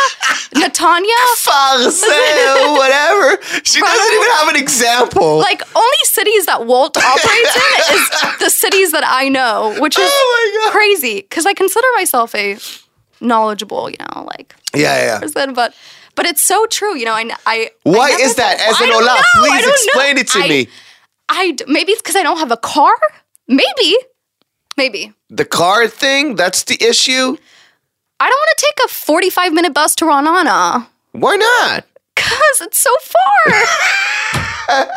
S2: Netanya.
S3: Farzel, whatever. She doesn't even have an example.
S2: Like only cities that Wolt operates in is the cities that I know, which is
S3: Oh
S2: crazy because I consider myself a knowledgeable, you know, like
S3: yeah, yeah.
S2: person, but but it's so true, you know. I I
S3: Why
S2: I
S3: is that?
S2: thought-
S3: As an
S2: don't
S3: Ola, please explain
S2: know.
S3: it to
S2: I-
S3: me.
S2: I, maybe it's because I don't have a car. Maybe, maybe
S3: The car thing, that's the issue.
S2: I don't want to take a forty-five minute bus to Ra'anana.
S3: Why not?
S2: Because it's so far.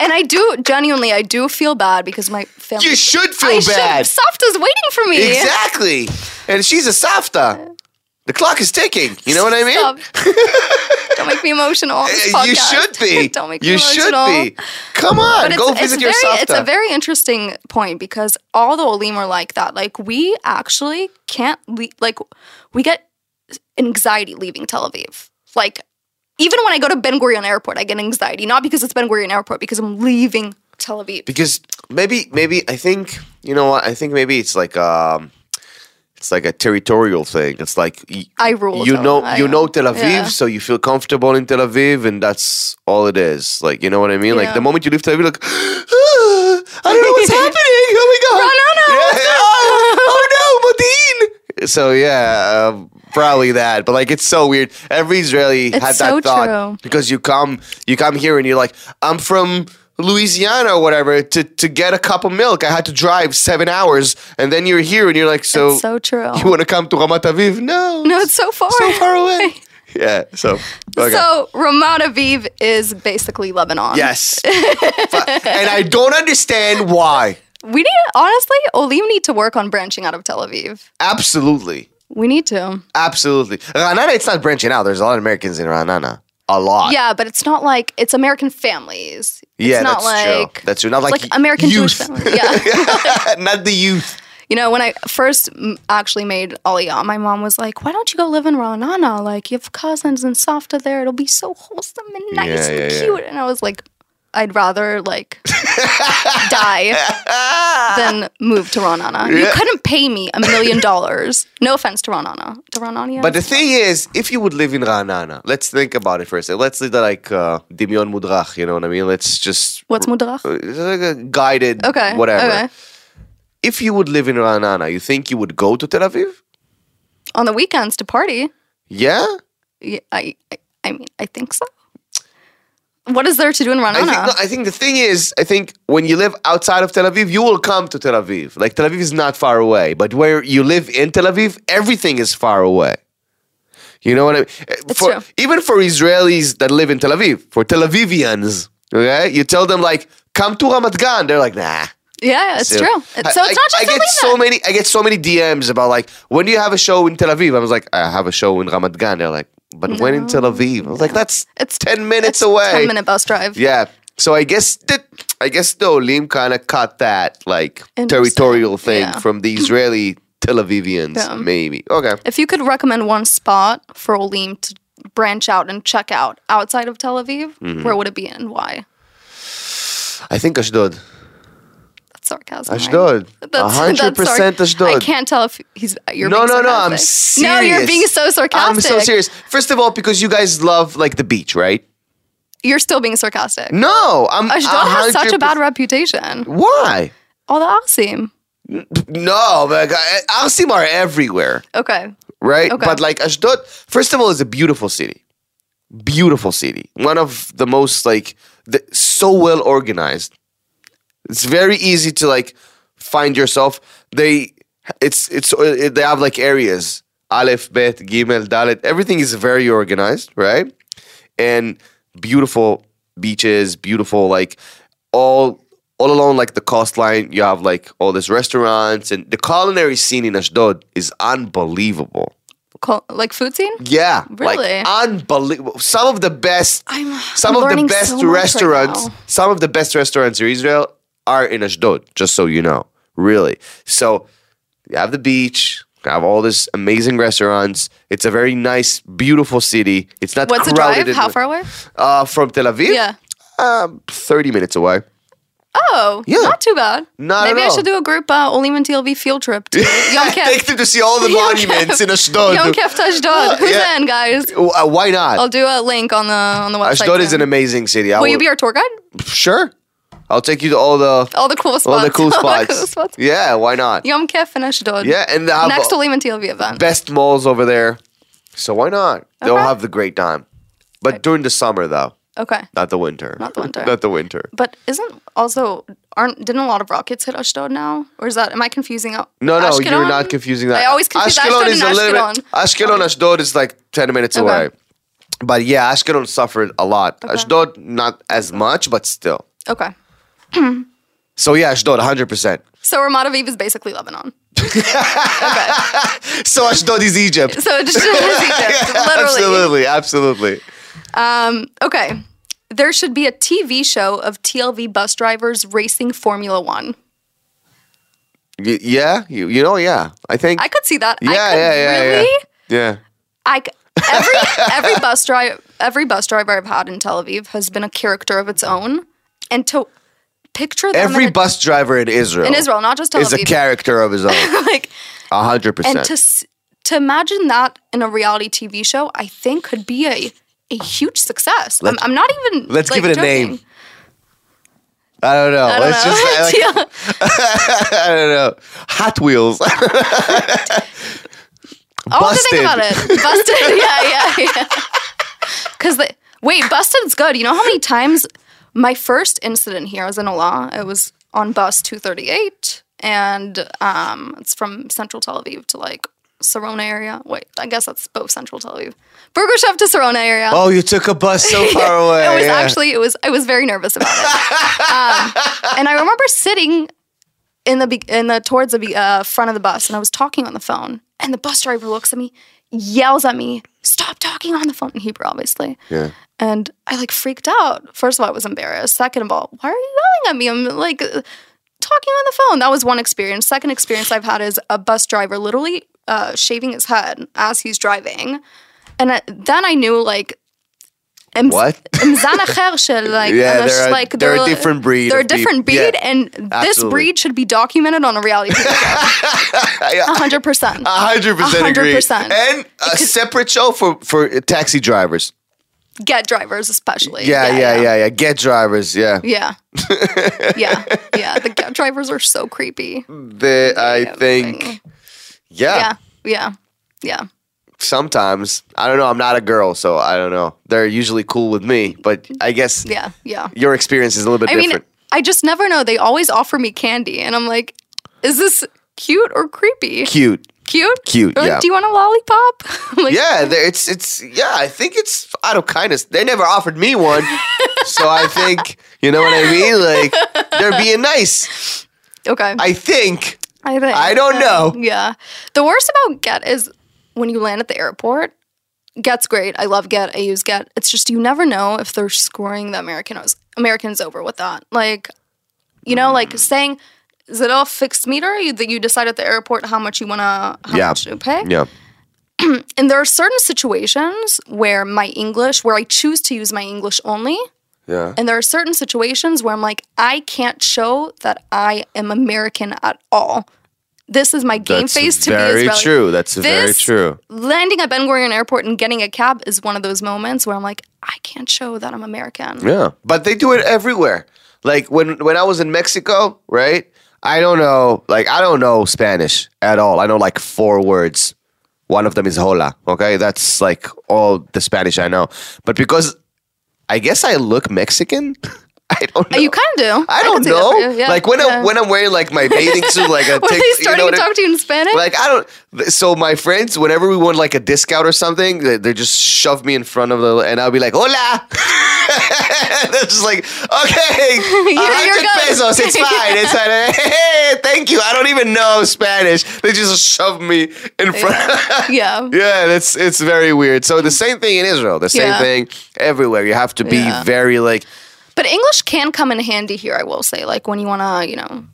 S2: and I do genuinely, I do feel bad because my family.
S3: You should feel
S2: I should-
S3: bad.
S2: Safta's waiting for me.
S3: Exactly. And she's a safta. The clock is ticking. You know what I mean?
S2: Don't make me emotional. on this
S3: You should be.
S2: Don't make me
S3: you
S2: emotional.
S3: should be. Come on,
S2: But
S3: go
S2: it's,
S3: visit
S2: it's
S3: your
S2: very,
S3: safta.
S2: It's a very interesting point because all the Olim are like that. Like we actually can't le- like we get anxiety leaving Tel Aviv. Like even when I go to Ben Gurion Airport, I get anxiety. Not because it's Ben Gurion Airport, because I'm leaving Tel Aviv.
S3: because maybe maybe I think you know what I think maybe it's like um it's like a territorial thing. It's like
S2: I rule.
S3: you know
S2: I
S3: you know Tel Aviv,
S2: Yeah.
S3: so you feel comfortable in Tel Aviv, and that's all it is. Like you know what I mean? Like the moment you leave Tel Aviv, like "Ah, I don't know what's happening. Oh my god!
S2: Ra'anana,
S3: Yeah,
S2: what's
S3: oh, oh no, Modi'in. So yeah. Um, Probably that, but like it's so weird. Every Israeli
S2: It's
S3: had
S2: so
S3: that thought
S2: true.
S3: because you come, you come here and you're like, I'm from Louisiana or whatever. To to get a cup of milk, I had to drive seven hours, and then you're here and you're like, so,
S2: It's so true.
S3: you want to come to Ramat Aviv? No,
S2: no, it's so far.
S3: so far away. yeah. So okay.
S2: So Ramat Aviv is basically Lebanon.
S3: yes, and I don't understand why.
S2: We need honestly, Olim need to work on branching out of Tel Aviv.
S3: Absolutely,
S2: We need to.
S3: absolutely. Ra'anana, it's not branching out. There's a lot of Americans in Ra'anana. A lot.
S2: Yeah, but it's not like it's American families. It's
S3: Yeah,
S2: not
S3: that's
S2: like
S3: true. That's true. Not like,
S2: like American Jewish families. Yeah.
S3: not the youth.
S2: you know, when I first actually made Aliyah, my mom was like, "Why don't you go live in Ra'anana? Like you have cousins and Safta there. It'll be so wholesome and nice
S3: Yeah,
S2: and
S3: yeah, yeah.
S2: cute." And I was like, "I'd rather like die than move to Ra'anana. You couldn't pay me a million dollars. No offense to Ra'anana. To Ranania.
S3: But the thing is, if you would live in Ra'anana, let's think about it for a second. Let's do like uh, Dimion Mudrach, you know what I mean? Let's just
S2: what's Mudrach?
S3: it's like a guided
S2: Okay.
S3: whatever.
S2: Okay.
S3: If you would live in Ra'anana, you think you would go to Tel Aviv?
S2: On the weekends to party.
S3: Yeah?
S2: Yeah, I, I, I mean, I think so. What is there to do in
S3: I
S2: Ra'anana?
S3: think, no, I think the thing is, I think when you live outside of Tel Aviv, you will come to Tel Aviv. Like Tel Aviv is not far away, but where you live in Tel Aviv, everything is far away. You know what I mean? Uh, for,
S2: true.
S3: Even for Israelis that live in Tel Aviv, for Tel Avivians, okay, you tell them like, come to Ramat Gan, they're like, nah.
S2: yeah, it's
S3: So,
S2: true. So it's
S3: I,
S2: not just
S3: I, I get so
S2: that-
S3: many. I get so many DMs about like, when do you have a show in Tel Aviv? I was like, I have a show in Ramat Gan. They're like, but when in Tel Aviv? I was like, that's
S2: It's
S3: ten minutes
S2: it's
S3: away.
S2: Ten minute bus drive.
S3: Yeah. So I guess that I guess the Olim kind of cut that like territorial thing
S2: Yeah.
S3: from the Israeli Tel Avivians,
S2: Yeah.
S3: maybe. Okay.
S2: If you could recommend one spot for Olim to branch out and check out outside of Tel Aviv,
S3: Mm-hmm.
S2: where would it be and why?
S3: I think Ashdod.
S2: Sarcasm.
S3: Ashdod. A
S2: That's-
S3: hundred
S2: that's
S3: percent
S2: sarc- I can't tell if he's you're
S3: No,
S2: being
S3: no, no. I'm
S2: sarcastic.
S3: serious.
S2: No, you're being so sarcastic.
S3: I'm so serious. First of all, because you guys love like the beach, right?
S2: You're still being sarcastic.
S3: No, I'm.
S2: Ashdod has such a bad reputation.
S3: Why?
S2: All the Arsim.
S3: No, but uh, Arsim are everywhere.
S2: Okay.
S3: right?
S2: Okay.
S3: But like Ashdod, first of all, is a beautiful city. Beautiful city. One of the most like the, so well organized. It's very easy to like find yourself. They it's it's uh, they have like areas. Aleph, Bet, Gimel, Dalet. Everything is very organized, right? And beautiful beaches, beautiful like all all along like the coastline. You have like all these restaurants and the culinary scene in Ashdod is unbelievable.
S2: Col- like food scene?
S3: Yeah,
S2: Really?
S3: like unbelievable. Some of the best,
S2: I'm-
S3: some
S2: I'm
S3: of the best
S2: so much right
S3: restaurants, some of the best restaurants in Israel are in Ashdod. Just so you know, really. So you have the beach, you have all these amazing restaurants. It's a very nice, beautiful city. It's not
S2: What's the
S3: crowded.
S2: drive? How far away?
S3: Uh, from Tel Aviv?
S2: Yeah.
S3: um, thirty minutes away.
S2: Oh,
S3: Yeah.
S2: not too bad.
S3: Not
S2: Maybe I should do a group uh, Olim and TLV field trip to Yom
S3: Take them to see all the monuments in Ashdod.
S2: Yom Kippur to Ashdod. Who's
S3: Yeah.
S2: in, guys?
S3: Uh, why not?
S2: I'll do a link on the on the website.
S3: Ashdod is an amazing city. I
S2: Will you be our tour guide?
S3: Sure. I'll take you to all the
S2: All the cool spots.
S3: all the cool spots.
S2: cool spots.
S3: Yeah, why not?
S2: Yom Kippur and Ashdod.
S3: Yeah, and they have
S2: Next
S3: the
S2: Olim and TLV event.
S3: best malls over there. So why not? They'll have the great time. But during the summer though,
S2: Okay.
S3: not the winter.
S2: Not the winter.
S3: not the winter.
S2: But isn't also aren't didn't a lot of rockets hit Ashdod now? Or is that am I confusing out?
S3: No, no, you're not confusing that.
S2: I always confuse
S3: Ashkelon
S2: Ashdod
S3: is
S2: and
S3: a little
S2: Ashkelon.
S3: bit. Ashkelon, Ashdod is like ten minutes
S2: Okay.
S3: away. But yeah, Ashkelon suffered a lot. Ashdod not as much, but still.
S2: Okay.
S3: So yeah, Ashdod 100%.
S2: So Ramat Aviv is basically Lebanon.
S3: So Ashdod is Egypt.
S2: So just is Egypt, literally.
S3: absolutely, absolutely.
S2: Um, okay. There should be a TV show of TLV bus drivers racing Formula One.
S3: Y- yeah, you, you know, yeah. I think
S2: I could see that.
S3: Yeah,
S2: I could
S3: yeah, yeah, yeah.
S2: really.
S3: yeah.
S2: I c- every every bus driver every bus driver I've had in Tel Aviv has been a character of its own, and to picture them
S3: Every
S2: in, a-
S3: bus driver in Israel
S2: in Israel, not just Tel
S3: is a
S2: Aviv,
S3: character of his own.
S2: like
S3: A hundred
S2: and
S3: percent.
S2: to s- to imagine that in a reality TV show, I think could be a a huge success. I'm, I'm not even.
S3: Let's
S2: like,
S3: give it a
S2: joking.
S3: name. I don't know.
S2: I don't
S3: Let's
S2: know.
S3: just like,
S2: Yeah.
S3: I don't know. Hot Wheels.
S2: I'll have to think about it. Busted. yeah, yeah, yeah. Because wait, Busted's good. You know how many times my first incident here was in Ola. It was on bus two thirty eight, and um, it's from Central Tel Aviv to like Sarona area. Wait, I guess that's both Central Tel Aviv. Burgerchef to Sarona area.
S3: oh, you took a bus so far away.
S2: it was
S3: yeah.
S2: actually it was I was very nervous about it. um, and I remember sitting in the in the towards the uh, front of the bus, and I was talking on the phone, and the bus driver looks at me, yells at me, "Stop talking on the phone!" in Hebrew, obviously.
S3: Yeah.
S2: And I like freaked out. First of all, I was embarrassed. Second of all, why are you yelling at me? I'm like talking on the phone. That was one experience. Second experience I've had is a bus driver literally uh, shaving his head as he's driving, and then I knew like.
S3: What?
S2: Like
S3: yeah, they're, a,
S2: like
S3: they're, they're a different breed.
S2: They're a different breed,
S3: yeah,
S2: and
S3: absolutely.
S2: this breed should be documented on a reality show. hundred percent.
S3: hundred percent agree. And a separate show for for taxi drivers.
S2: Gett drivers, especially.
S3: Yeah, yeah, yeah, yeah. yeah. Gett drivers, yeah.
S2: Yeah. yeah, yeah. The get drivers are so creepy.
S3: They, I think. Yeah.
S2: Yeah, yeah, yeah.
S3: Sometimes I don't know. I'm not a girl, so I don't know. They're usually cool with me, but I guess
S2: Yeah. Yeah.
S3: your experience is a little bit
S2: I mean,
S3: different.
S2: I just never know. They always offer me candy, and I'm like, is this cute or creepy?
S3: Cute.
S2: Cute?
S3: Cute,
S2: like,
S3: yeah.
S2: Do you want a lollipop? Like,
S3: Yeah, it's it's yeah. I think it's out of kindness. They never offered me one, so I think you know what I mean. Like they're being nice.
S2: Okay.
S3: I think.
S2: I think.
S3: I don't know.
S2: Yeah. The worst about Gett is when you land at the airport. Gett's great. I love Gett. I use Gett. It's just you never know if they're screwing the Americans Americans over with that. Like, you know,
S3: Mm.
S2: like saying, "Is it all fixed meter you, that you decide at the airport how much you wanna how
S3: Yeah.
S2: much pay?"
S3: Yeah.
S2: And there are certain situations where my English, where I choose to use my English only,
S3: Yeah.
S2: and there are certain situations where I'm like, I can't show that I am American at all. This is my game
S3: That's
S2: face to
S3: very
S2: be Israeli.
S3: true. That's very true.
S2: Landing at Ben Gurion Airport and getting a cab is one of those moments where I'm like, I can't show that I'm American.
S3: Yeah, but they do it everywhere. Like when when I was in Mexico, right? I don't know, like I don't know Spanish at all. I know like four words. One of them is hola. Okay, that's like all the Spanish I know. But because I guess I look Mexican. I don't know.
S2: You kind of do.
S3: I don't
S2: that
S3: know.
S2: Yeah,
S3: like when
S2: yeah.
S3: I'm when I'm wearing like my bathing suit, like a
S2: Were
S3: tick-
S2: they
S3: you
S2: starting
S3: know
S2: to
S3: what I-
S2: talk to you in Spanish?
S3: like I don't. So my friends, whenever we want like a discount or something, they, they just shove me in front of the, and I'll be like, "Hola." They're just like, "Okay, hundred pesos. It's fine. It's fine. Hey, thank you. I don't even know Spanish. They just shove me in front.
S2: Of Yeah.
S3: Yeah, that's it's very weird. So the same thing in Israel. The same
S2: Yeah.
S3: thing everywhere. You have to be
S2: Yeah.
S3: very like
S2: But English can come in handy here, I will say. Like when you want to, you know,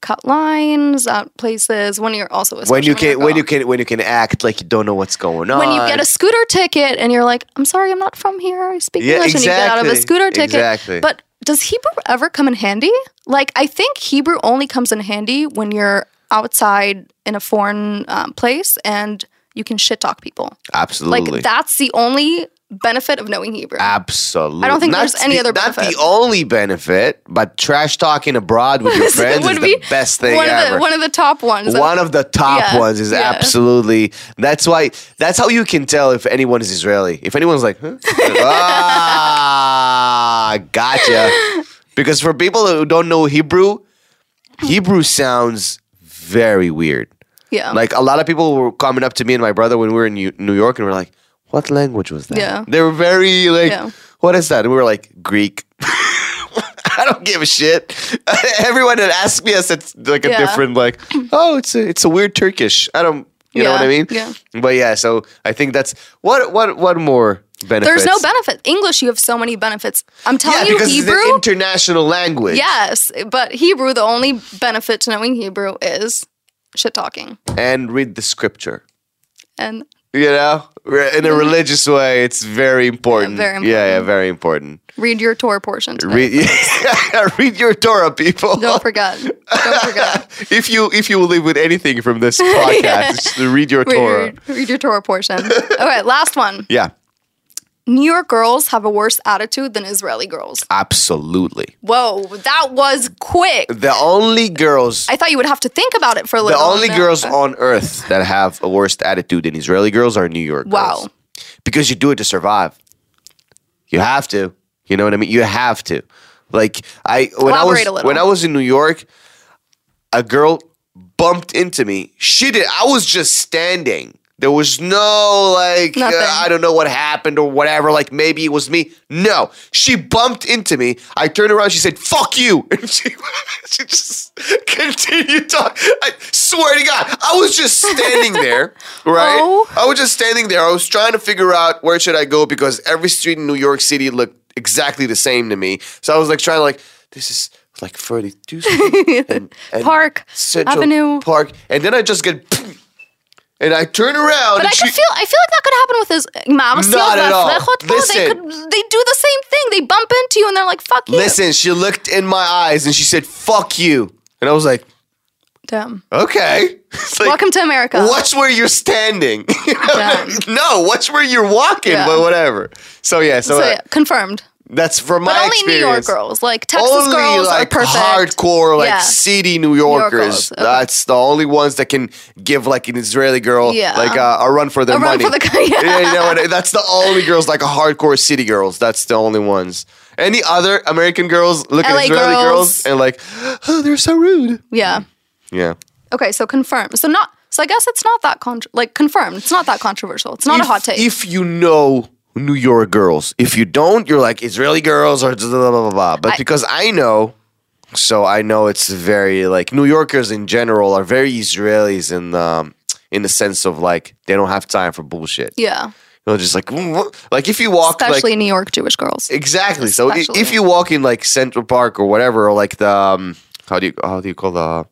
S2: cut lines at places. When you're also
S3: when you can when you can when you can act like you don't know what's going on.
S2: when you get a scooter ticket and you're like, I'm sorry, I'm not from here. I speak
S3: Yeah,
S2: English, and you get out of a scooter ticket.
S3: Exactly.
S2: But does Hebrew ever come in handy? Like, I think Hebrew only comes in handy when you're outside in a foreign um, place and you can shit talk people.
S3: absolutely
S2: Like, that's the only benefit of knowing Hebrew.
S3: Absolutely.
S2: I don't think
S3: Not
S2: there's any
S3: the-
S2: other
S3: Not
S2: benefit.
S3: the only benefit, but trash talking abroad with your friends is the best thing
S2: one
S3: ever.
S2: Of the, one of the top ones.
S3: One of the top
S2: Yeah,
S3: ones is
S2: yeah.
S3: absolutely. That's why. That's how you can tell if anyone is Israeli. If anyone's like, huh? ah, gotcha. Because for people who don't know Hebrew, Hebrew sounds very weird.
S2: yeah.
S3: Like a lot of people were coming up to me and my brother when we were in New New York, and we're like, what language was that?
S2: Yeah.
S3: They were very like,
S2: Yeah.
S3: what is that? And we were like, Greek. I don't give a shit. Everyone that asked me, I said it's like a
S2: Yeah.
S3: different like, oh, it's a it's a weird Turkish. I don't, you know what I mean?
S2: yeah.
S3: But yeah, so I think that's what what what more benefits?
S2: There's no benefit. English, you have so many benefits. I'm telling
S3: Yeah,
S2: you,
S3: because it's
S2: Hebrew.
S3: an international language.
S2: yes, but Hebrew, the only benefit to knowing Hebrew is shit talking.
S3: and read the scripture.
S2: And
S3: You know, in a religious way, it's very important.
S2: Mm-hmm. very
S3: Yeah, yeah, very important.
S2: read your Torah portion. Today.
S3: Read, read your Torah, people.
S2: Don't forget. Don't forget.
S3: if you if you will live with anything from this podcast, just read your
S2: Read
S3: Torah.
S2: your, read your Torah portion. Okay, last one.
S3: Yeah,
S2: New York girls have a worse attitude than Israeli girls.
S3: absolutely.
S2: Whoa, that was quick.
S3: The only girls,
S2: I thought you would have to think about it for a little.
S3: the
S2: only
S3: girls on earth that have a worse attitude than Israeli girls are New York
S2: Wow.
S3: girls. Because you do it to survive. You have to. You know what I mean? You have to. Like I when I was when I was in New York, a girl bumped into me. She did. I was just standing. There was no like uh, I don't know what happened or whatever. Like maybe it was me. No, she bumped into me. I turned around. She said "fuck you," and she she just continued talking. I swear to God, I was just standing there, right?
S2: Oh.
S3: I was just standing there. I was trying to figure out where should I go because every street in New York City looked exactly the same to me. So I was like trying to like this is like 32 Street and, and
S2: Park
S3: Central
S2: Avenue.
S3: Park, and then I just get. And I turn around.
S2: But
S3: and
S2: I
S3: she,
S2: could feel. I feel like that could happen with his mom.
S3: Not at all.
S2: They
S3: Listen.
S2: could. They do the same thing. They bump into you and they're like, "Fuck you."
S3: Listen, she looked in my eyes and she said, "Fuck you," and I was like,
S2: Damn.
S3: "Okay." Like,
S2: Welcome to America.
S3: Watch where you're standing. No, watch where you're walking,
S2: Yeah.
S3: but whatever. So yeah, so,
S2: So
S3: uh,
S2: yeah, confirmed.
S3: That's from
S2: But
S3: my
S2: only New York girls, like Texas
S3: only
S2: girls,
S3: like
S2: are perfect.
S3: hardcore, like
S2: Yeah.
S3: city New
S2: York
S3: Yorkers.
S2: girls, okay.
S3: That's the only ones that can give like an Israeli girl
S2: Yeah.
S3: like uh, a run for their
S2: A run
S3: money.
S2: for the- yeah.
S3: yeah, you know what? That's the only girls like a hardcore city girls. That's the only ones. Any other American girls look at
S2: LA
S3: Israeli girls.
S2: girls.
S3: and like, oh, they're so rude.
S2: Yeah.
S3: Yeah.
S2: Okay, so confirmed. So not. So I guess it's not that con- like confirmed. It's not that controversial. It's not a hot take.
S3: If you know New York girls, if you don't, you're like Israeli girls or blah blah blah. blah. But
S2: I-
S3: because I know, so I know it's very like New Yorkers in general are very Israelis in um in the sense of like they don't have time for bullshit.
S2: yeah,
S3: You know, just like "Mm, like if you walk
S2: especially
S3: like
S2: New York Jewish girls.
S3: exactly. So if you walk in like Central Park or whatever, or like the um, how do you how do you call the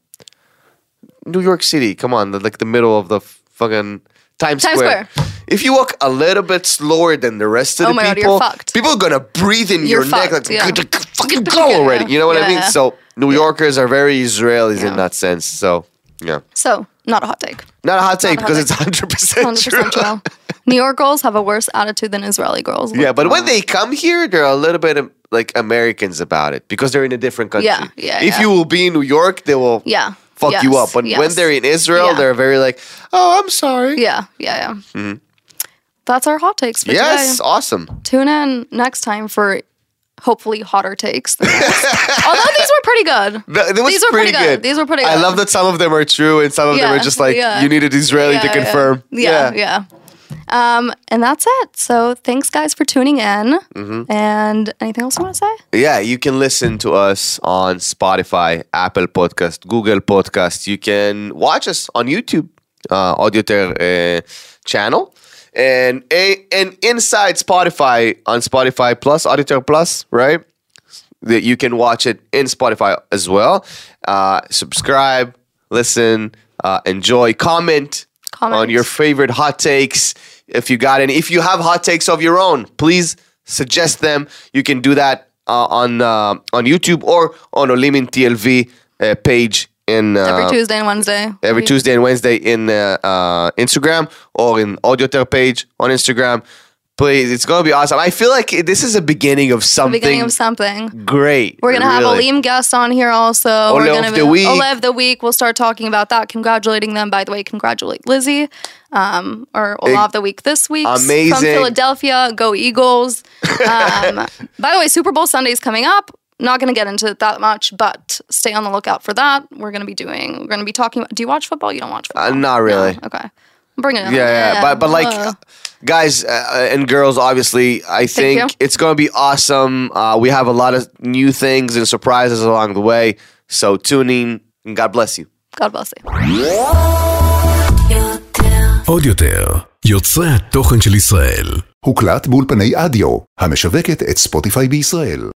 S3: New York City? Come on, the, like the middle of the fucking Times,
S2: Times
S3: Square.
S2: Square.
S3: If you walk a little bit slower than the rest of
S2: Oh
S3: the
S2: my God, you're
S3: people,
S2: fucked.
S3: people are gonna breathe in
S2: You're
S3: your neck
S2: fucked,
S3: like
S2: yeah.
S3: "G- g- fucking go
S2: yeah,
S3: already. You know what I mean?
S2: yeah.
S3: So New Yorkers are very Israelis in that sense. So yeah,
S2: So not a hot take.
S3: not a hot take
S2: a hot
S3: because
S2: take.
S3: it's hundred percent
S2: Hundred
S3: true.
S2: percent true. New York girls have a worse attitude than Israeli girls.
S3: Yeah, but when they come here, they're a little bit um, like Americans about it because they're in a different country.
S2: Yeah, yeah,
S3: If
S2: yeah.
S3: you will be in New York, they will
S2: yeah,
S3: fuck you up. But when
S2: yes.
S3: they're in Israel,
S2: Yeah.
S3: they're very like, oh, I'm sorry.
S2: yeah, yeah, yeah. That's our hot takes
S3: Mm-hmm. Yes,
S2: today.
S3: awesome.
S2: Tune in next time for hopefully hotter takes. than. Although these were pretty good.
S3: Th- that was
S2: These were
S3: pretty,
S2: pretty good. These were pretty
S3: I love that some of them are true and some of them are just like
S2: yeah.
S3: you needed Israeli to
S2: Yeah,
S3: confirm.
S2: Yeah, yeah. Um, and that's it. So thanks, guys, for tuning in.
S3: Mm-hmm.
S2: And anything else you want to say?
S3: Yeah, you can listen to us on Spotify, Apple Podcast, Google Podcast. You can watch us on YouTube, uh, Audioter uh, channel. And, a, and inside Spotify, on Spotify Plus, Audioter Plus, right? That you can watch it in Spotify as well. Uh, subscribe, listen, uh, enjoy, comment,
S2: Comment.
S3: on your favorite hot takes. If you got any, if you have hot takes of your own, please suggest them. You can do that uh, on uh, on YouTube or on Olimin TLV uh, page in uh,
S2: Every Tuesday and Wednesday.
S3: every Tuesday and Wednesday in uh, uh, Instagram or in Audioter page on Instagram. Please, it's gonna be awesome. I feel like this is a beginning of something
S2: Beginning of something.
S3: great.
S2: We're gonna have
S3: really.
S2: Liam guest on here also.
S3: Ole
S2: We're gonna
S3: the week.
S2: Ole of the week. We'll start talking about that, congratulating them. By the way, congratulate Lizzie, um, or Ole of the week this week from
S3: Amazing.
S2: Philadelphia. Go Eagles! Um, by the way, Super Bowl Sunday is coming up. Not gonna get into it that much, but stay on the lookout for that. We're gonna be doing. We're gonna be talking. About, do you watch football? You don't watch football?
S3: Uh, not really.
S2: No? Okay. Bring it on.
S3: yeah, yeah, but but like guys uh, and girls, obviously, I think
S2: you.
S3: it's going to be awesome. Uh, we have a lot of new things and surprises along the way. So tune in and God bless you.
S2: God bless you.
S1: עוד יותר, יוצרי התוכן של ישראל.
S4: הוקלט באולפני אדיו, המשווקת את ספוטיפיי בישראל.